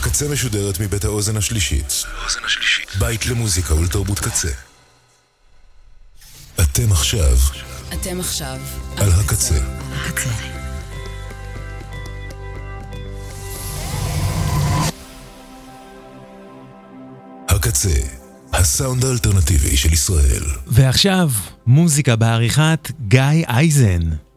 הקצה משודרת מבית האוזן השלישית. בית למוזיקה ולתרבות קצה. אתם עכשיו. אתם עכשיו. על הקצה. הקצה. הסאונד האלטרנטיבי של ישראל. ועכשיו, מוזיקה בעריכת גיא אייזן.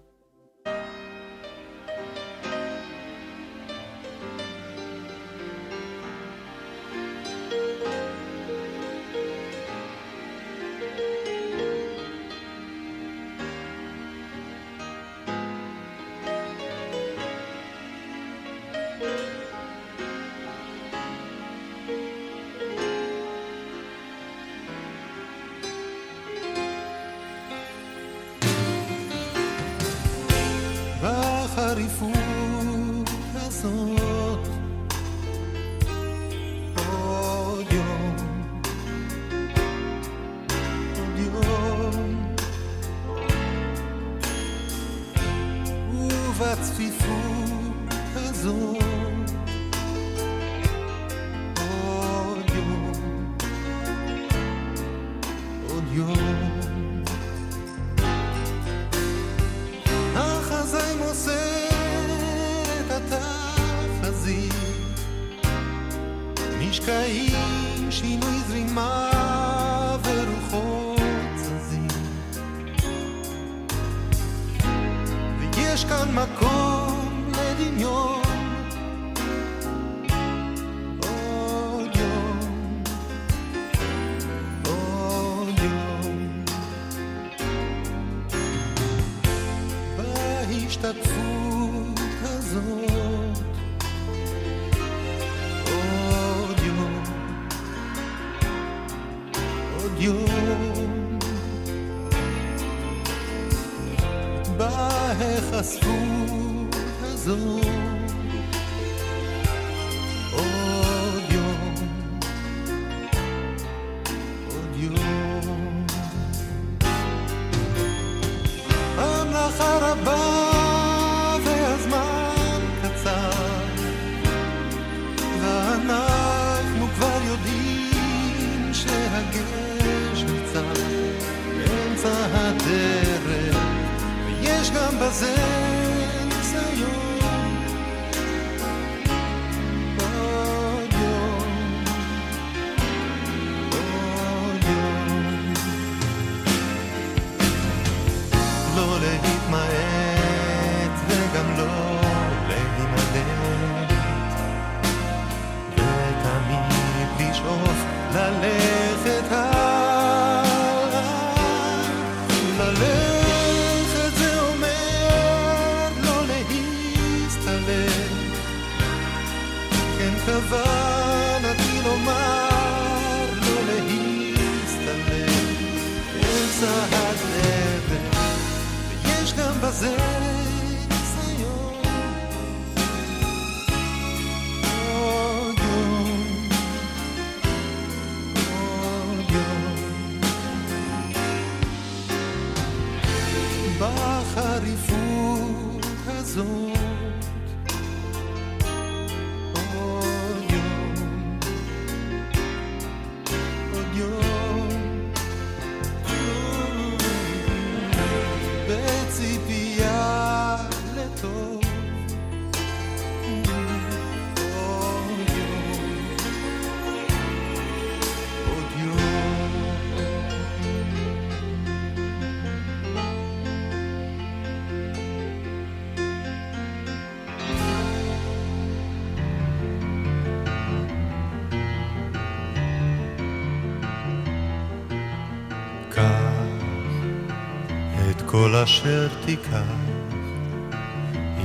אשר תיקח,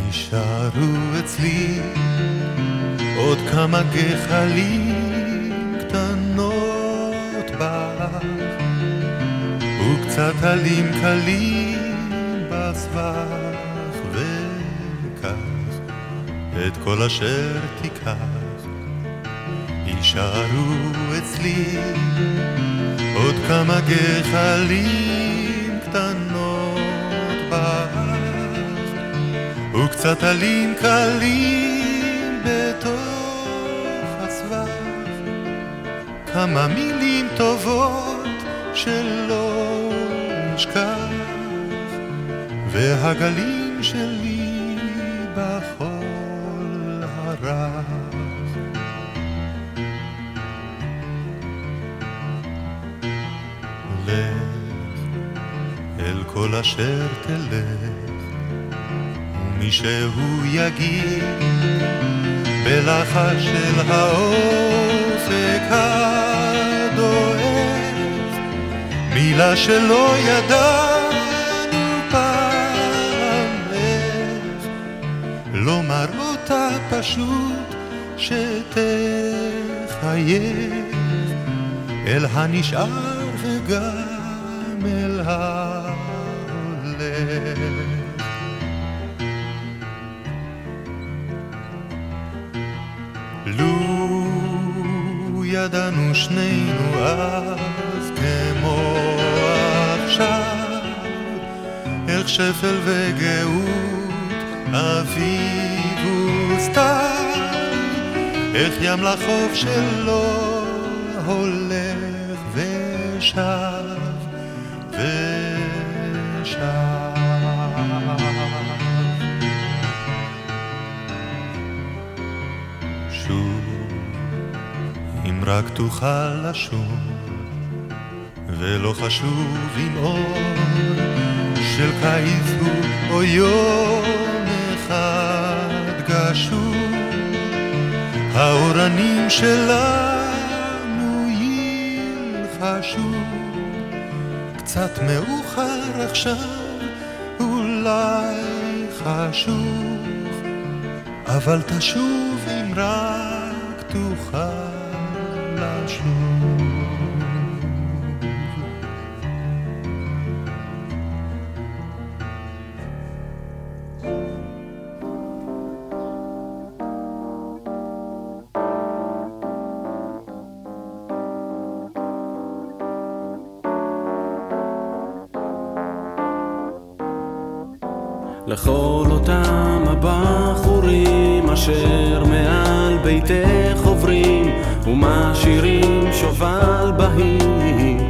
יישארו אצלי עוד כמה גחלים קטנות בך, וקצת עלים קלים בסבך, וכך את כל אשר תיקח, יישארו אצלי עוד כמה גחלים קטנות. קצת עלים קלים בתוך הצבב, כמה מילים טובות שלא נשכח, והגלים שלי בחול הרע. לך אל כל אשר תלך. שהוא יגיד בלחש של האופק הדואב, מילה שלא ידענו פעם לומר אותה פשוט שתחייב אל הנשאר וגם אל ההולך. ידענו שנינו אז כמו עכשיו, איך שפל וגאות, אביב וסתיו, איך ים לחוף שלו הולך ושב. רק תוכל לשוב, ולא חשוב אם אור של קיץ הוא או יום אחד גשור, האורנים שלנו ילחשו, קצת מאוחר עכשיו, אולי חשוב. אבל תשוב אם רק תוכל ומשאירים שובל בהיר.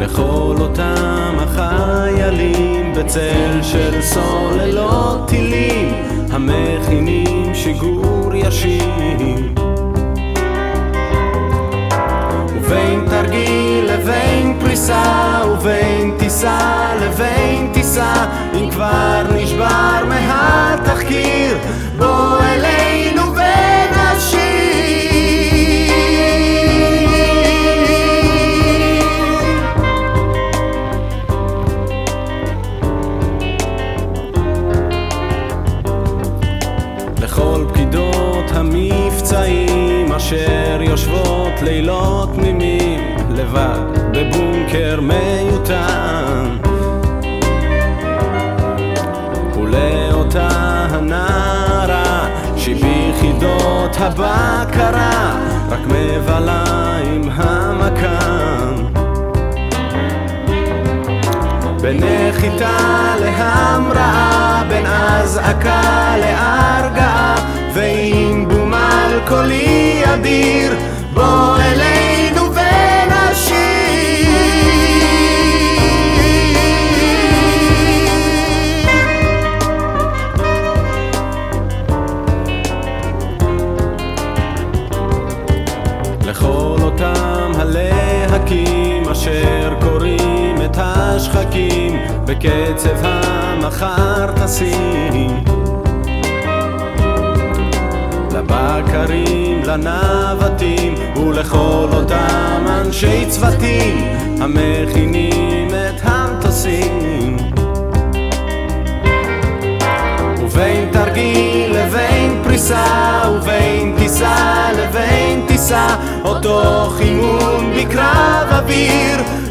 לכל אותם החיילים בצל של סוללות טילים המכינים שיגור ישיר. ובין תרגיל לבין פריסה ובין טיסה לבין טיסה אם כבר נשבר מהתחקיר מיותם ולאותה הנערה שביחידות הבקרה רק מבלה עם המקם בין נחיתה להמראה, בין אזעקה להרגעה, ועם בום אלכוהולי אדיר, בוא אלינו השחקים בקצב המחר טסים. לבקרים, לנווטים ולכל אותם אנשי צוותים המכינים את המטוסים. ובין תרגיל לבין פריסה ובין טיסה לבין טיסה אותו חימום בקרב אוויר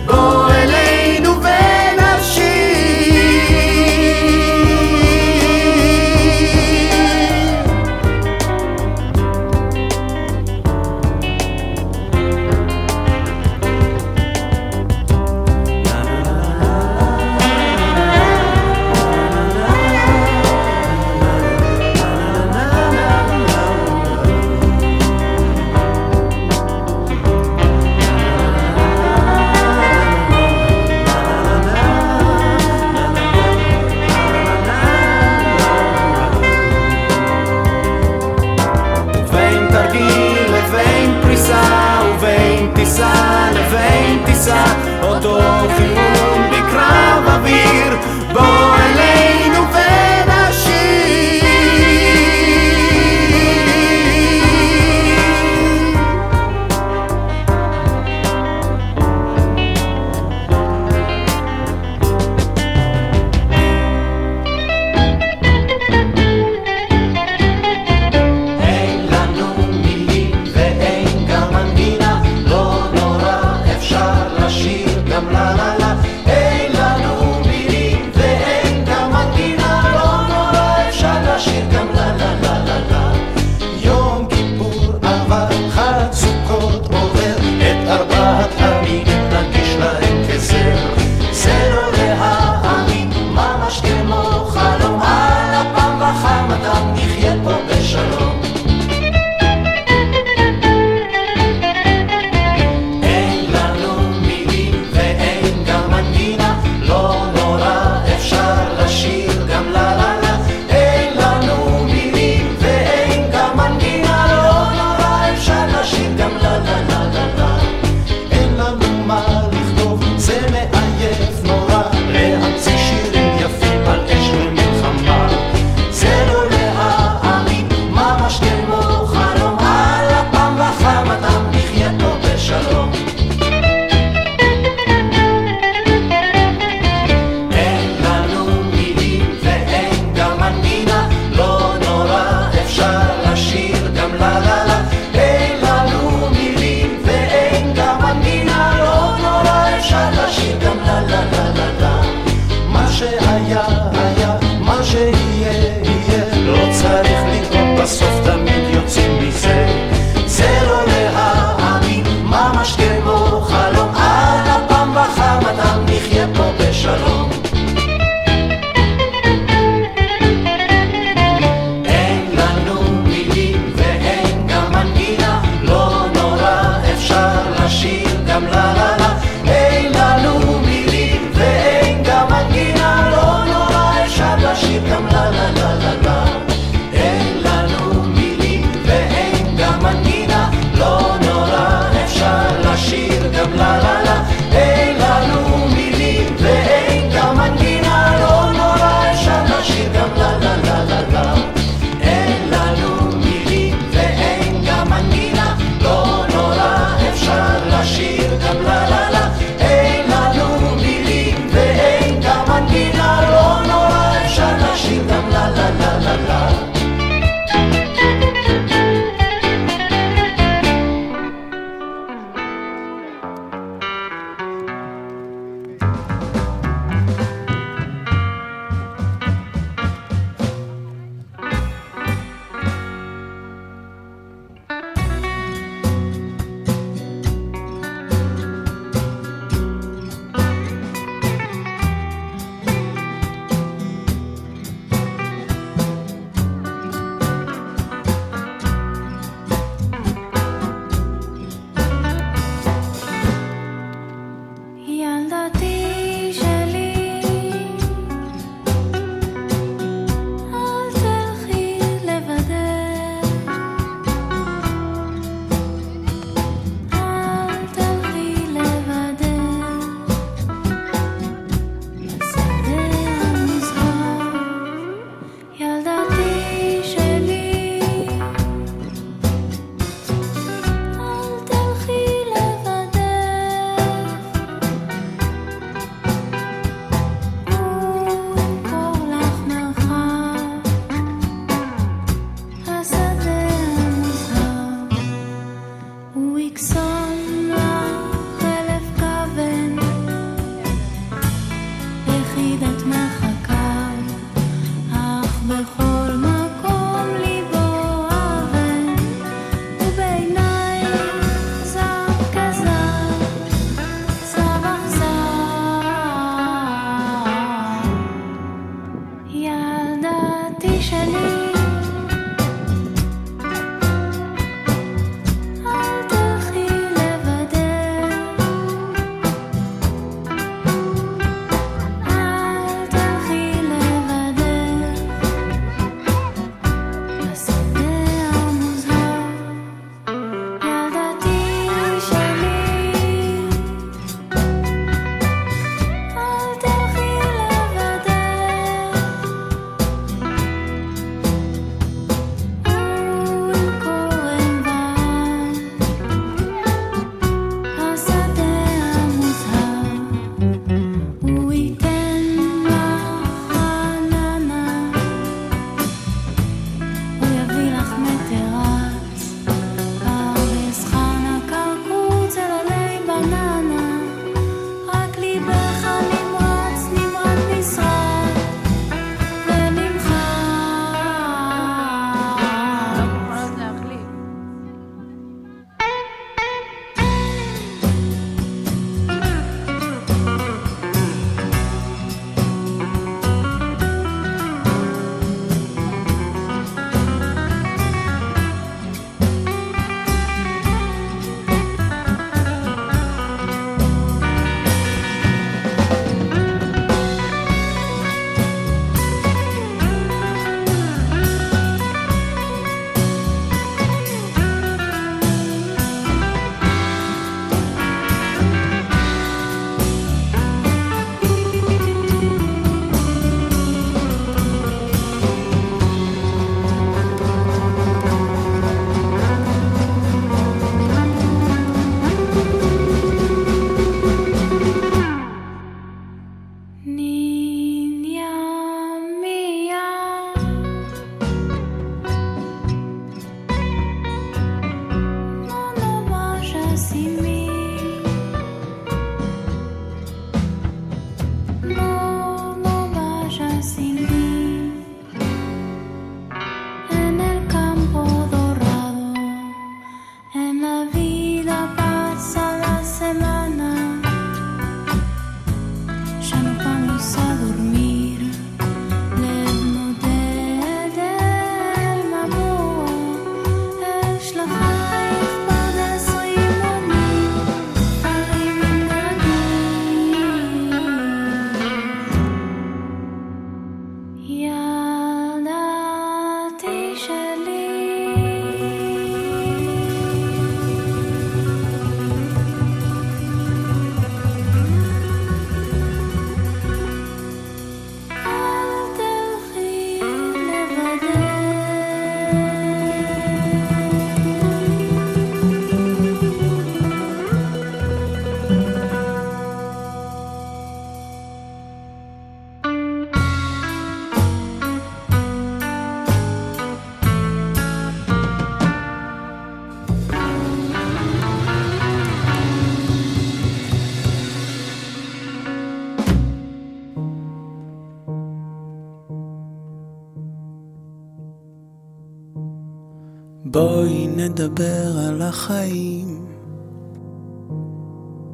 בואי נדבר על החיים,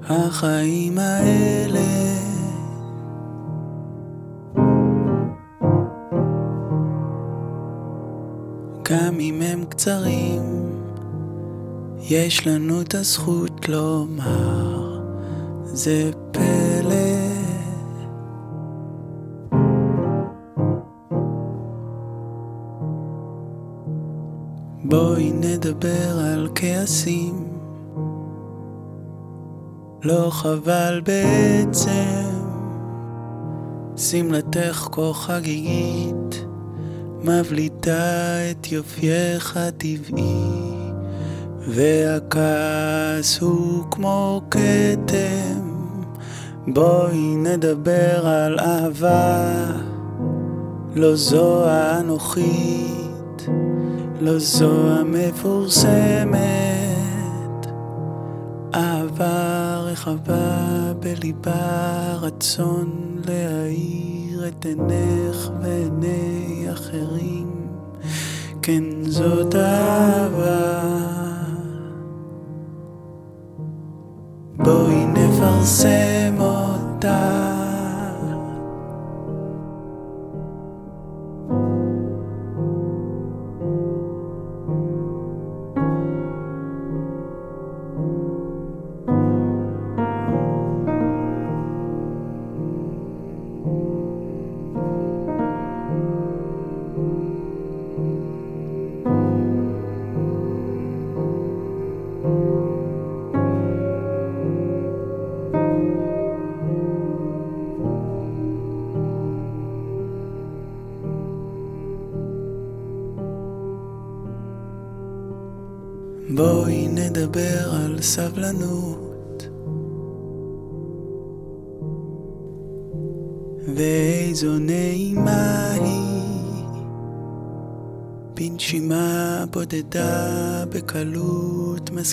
החיים האלה. גם אם הם קצרים, יש לנו את הזכות לומר, זה פלא. כעסים, לא חבל בעצם, שמלתך כה חגיגית, מבליטה את יופייך הטבעי, והכעס הוא כמו כתם, בואי נדבר על אהבה, לא זו האנוכית. לא זו המפורסמת, אהבה רחבה בליבה, רצון להאיר את עינך ועיני אחרים, כן זאת אהבה. בואי נפרסם אותה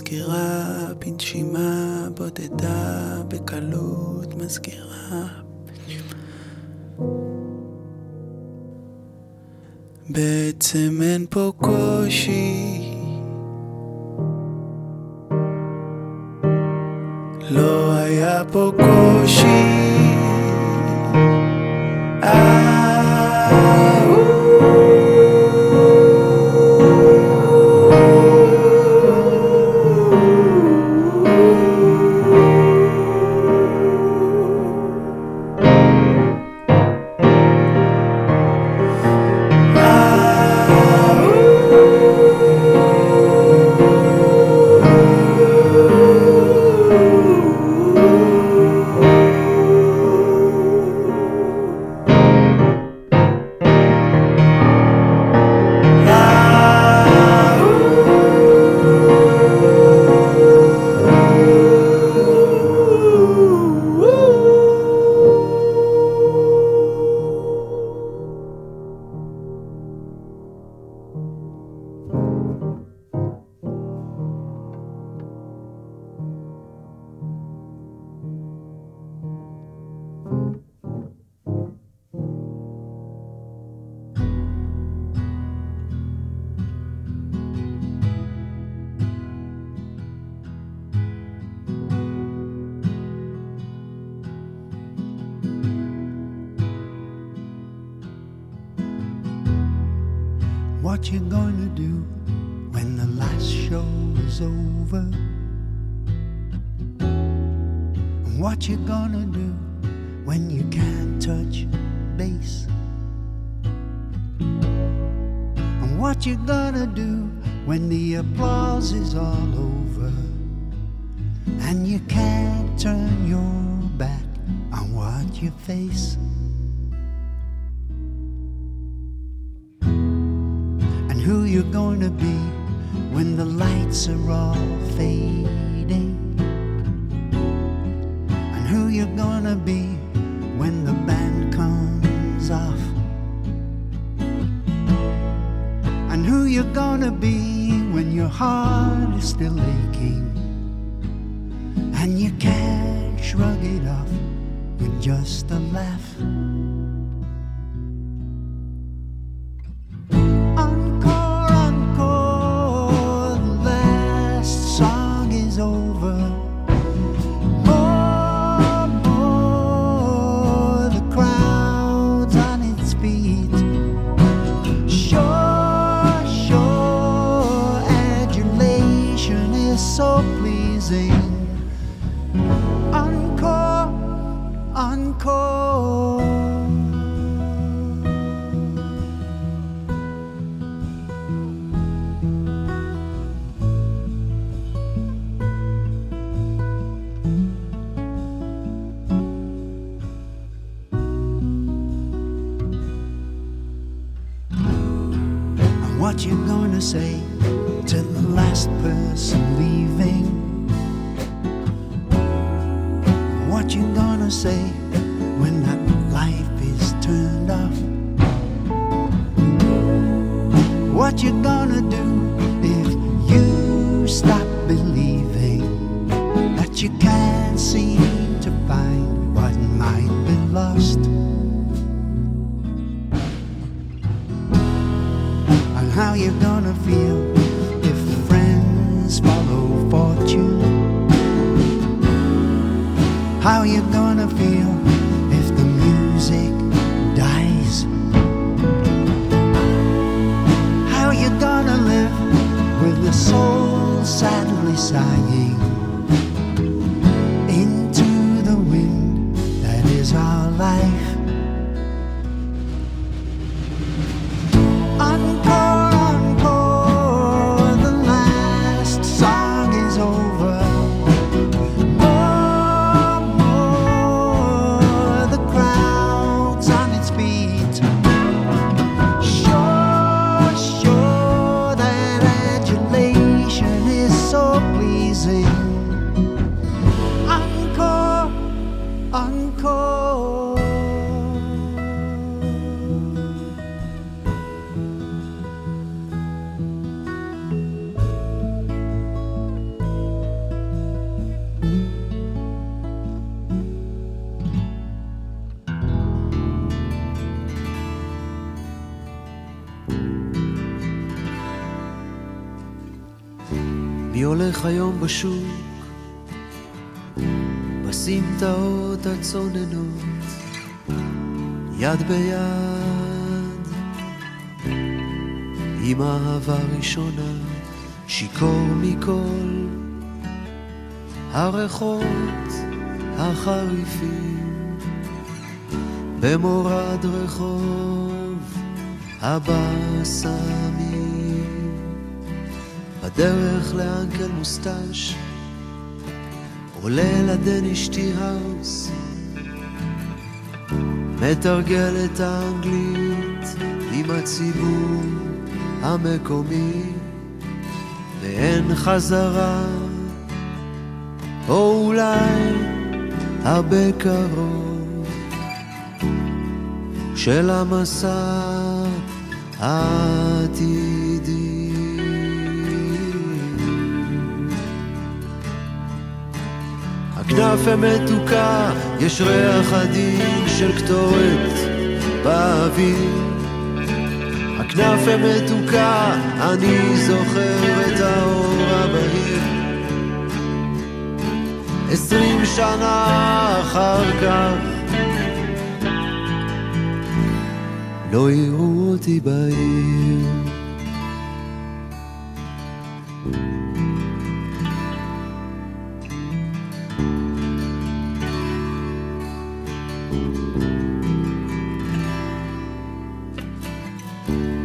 מזכירה בנשימה בודדה בקלות מזכירה בעצם אין פה קושי לא היה פה קושי. What you gonna do when the last show is over? What you gonna do when you can't touch base? And what you gonna do when the applause is all over and you can't turn your back on what you face? You're to be when the lights are all fading? And who you're to be when the band comes off? And who you're to be when your heart is still aching and you can't shrug it off with just a laugh? Gonna say to the last person leaving? What you gonna say בשוק בסמטאות הצוננות יד ביד עם אהבה ראשונה שיכור מכל הריחות החריפים במורד רחוב הבשמים בדרך לאנקל מוסטש עולה לדנישטי האוס מתרגל את האנגלית עם הציבור המקומי ואין חזרה או אולי הרבה קרוב של המסע העתידי הכנף המתוקה, יש ריח עדין של קטורת באוויר. הכנף המתוקה, אני זוכר את האור הבהיר. עשרים שנה אחר כך, לא יראו אותי בעיר.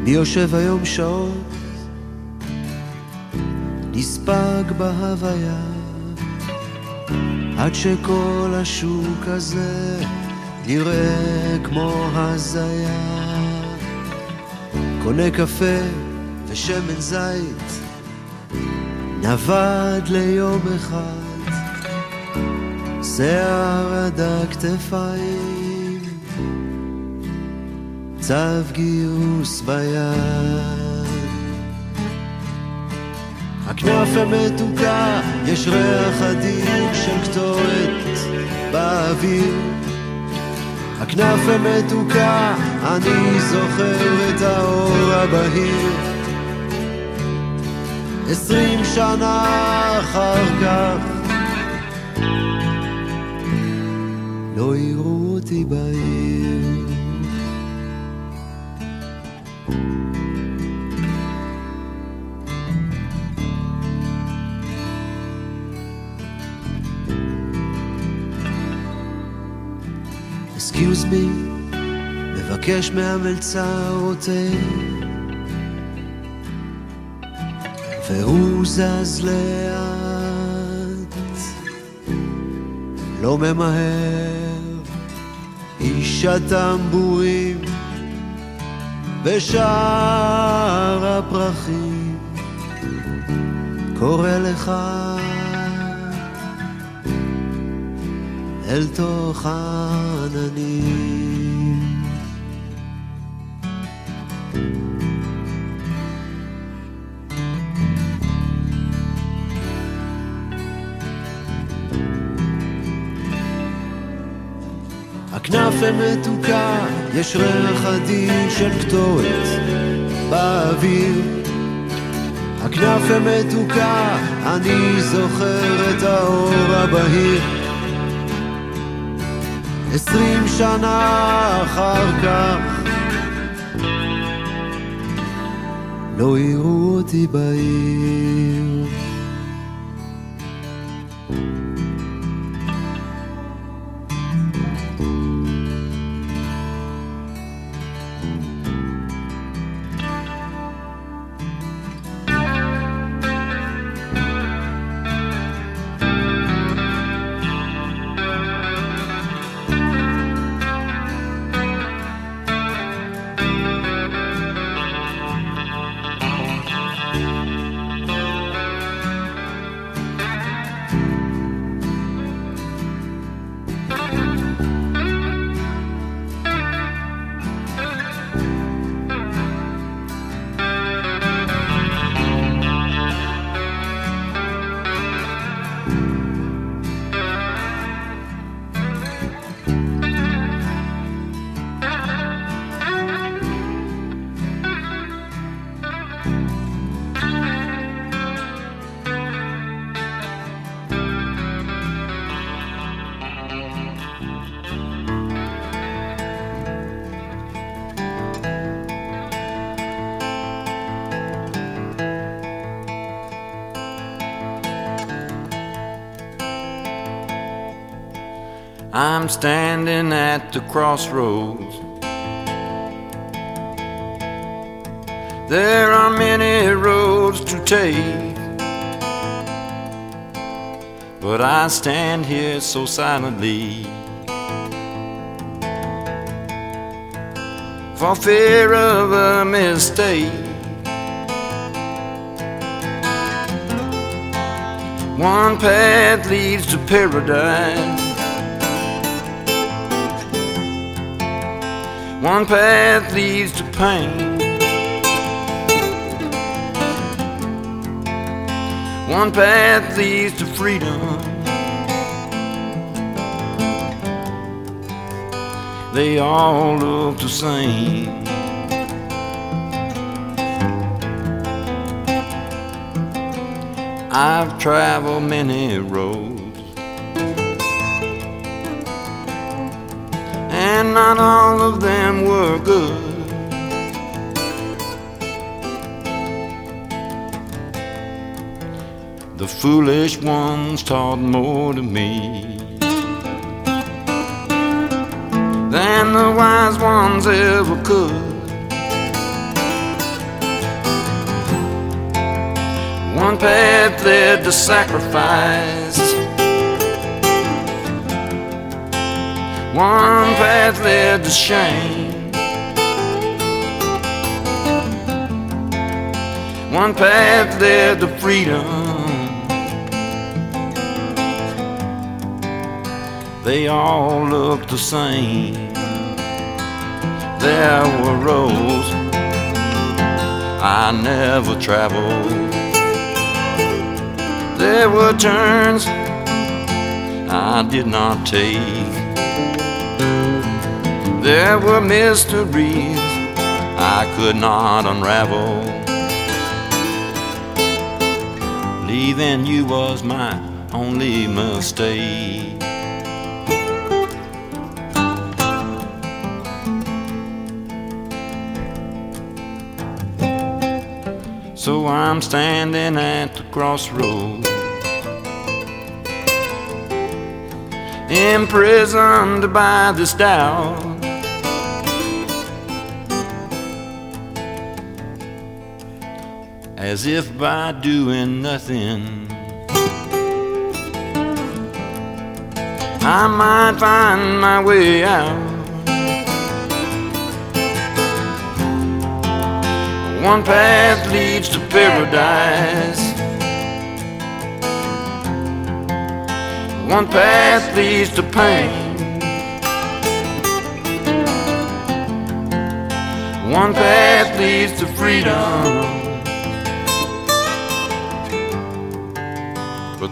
מי יושב היום שעות, נספג בהוויה, עד שכל השוק הזה נראה כמו הזיה. קונה קפה ושמן זית, נווד ליום אחד, שיער עד הכתפיים. צו גיוס ביד. הכנף המתוקה, יש ריח עדין של קטורת באוויר. הכנף המתוקה, אני זוכר את האור הבהיר. עשרים שנה אחר כך, לא יראו אותי בעיר. אסקיוז בי, מבקש מהמלצר תה והוא זז לאט, לא ממהר, איש הטמבורים ושאר הפרחים. קורא לך. אל תוך העננים. הכנף מתוקה, יש ריח עדין של קטורת באוויר. הכנף מתוקה, אני זוכר את האור הבהיר. עשרים שנה אחר כך לא יראו אותי בעיר. I'm standing at the crossroads. There are many roads to take, but I stand here so silently for fear of a mistake. One path leads to paradise. One path leads to pain. One path leads to freedom. They all look the same. I've traveled many roads, and not all of them were good. The foolish ones taught more to me than the wise ones ever could. One path led to sacrifice. One path led to shame. One path led to freedom. They all looked the same. There were roads I never traveled. There were turns I did not take. There were mysteries I could not unravel. Leaving you was my only mistake. So I'm standing at the crossroads, imprisoned by this doubt. As if by doing nothing, I might find my way out. One path leads to paradise. One path leads to pain. One path leads to freedom.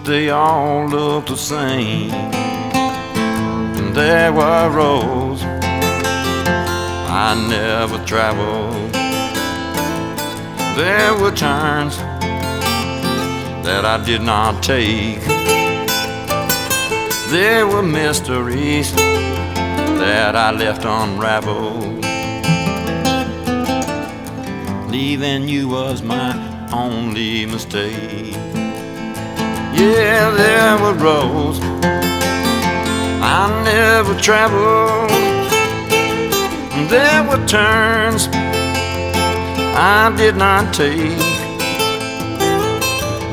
They all look the same. And there were roads I never traveled. There were turns that I did not take. There were mysteries that I left unraveled. Leaving you was my only mistake. Yeah, there were roads I never traveled. There were turns I did not take.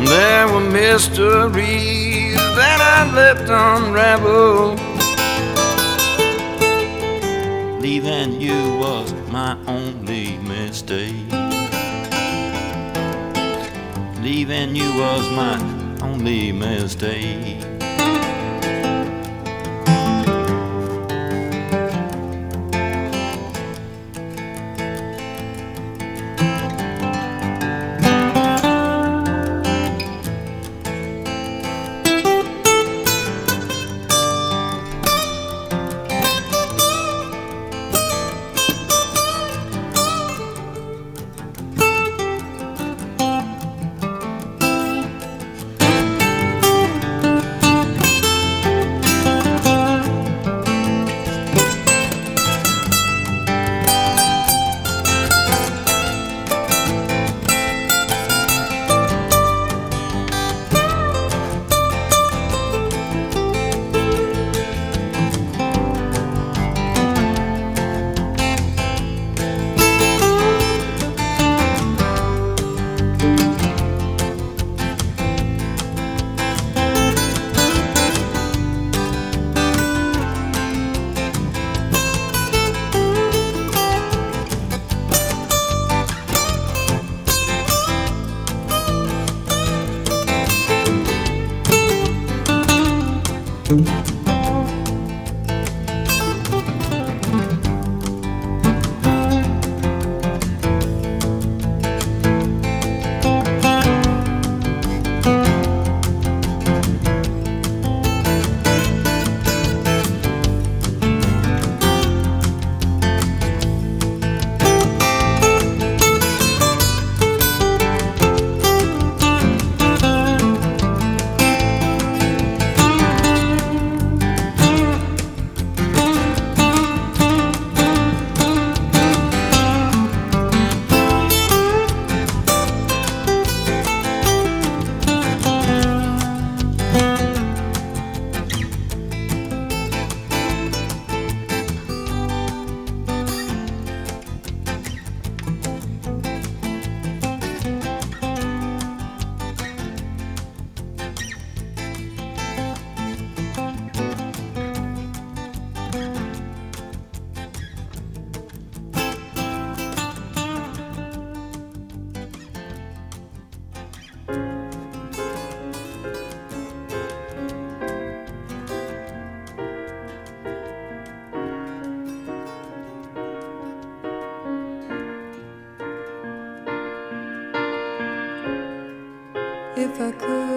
There were mysteries that I left unraveled. Leaving you was my only mistake. Leaving you was my lonely stay. If I could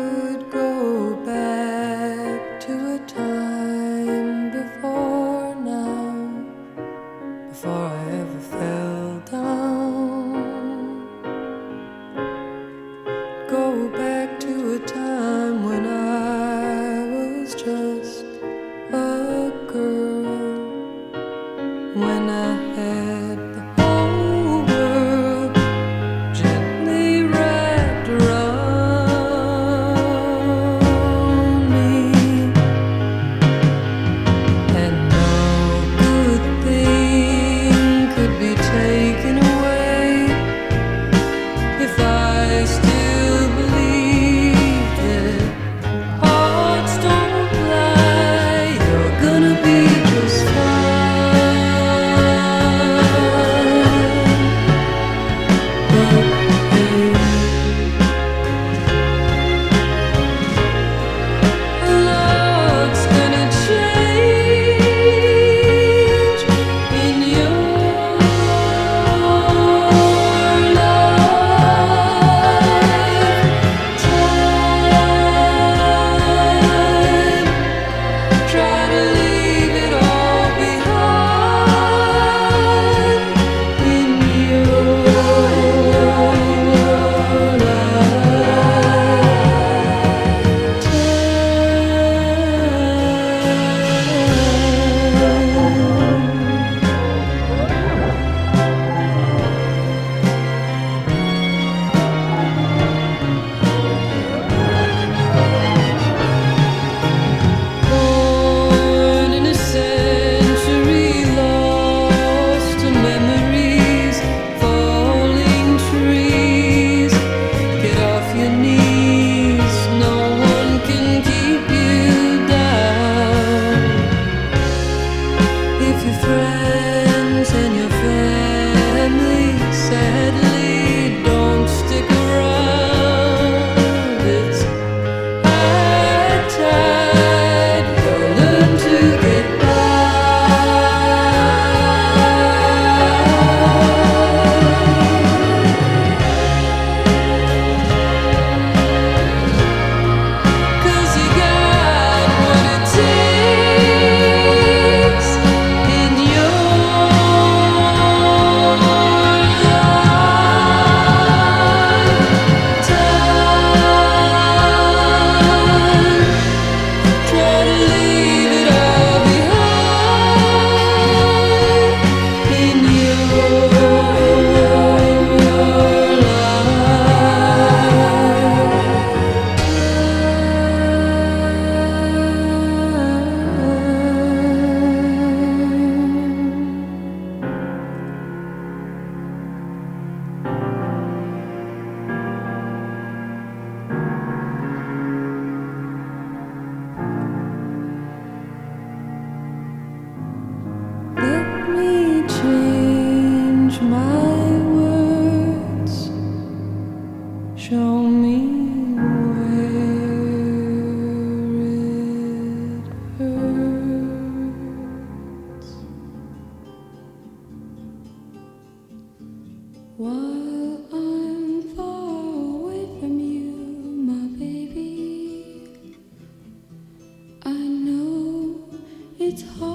it's hard.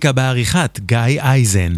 מוזיקה בעריכת גיא אייזן.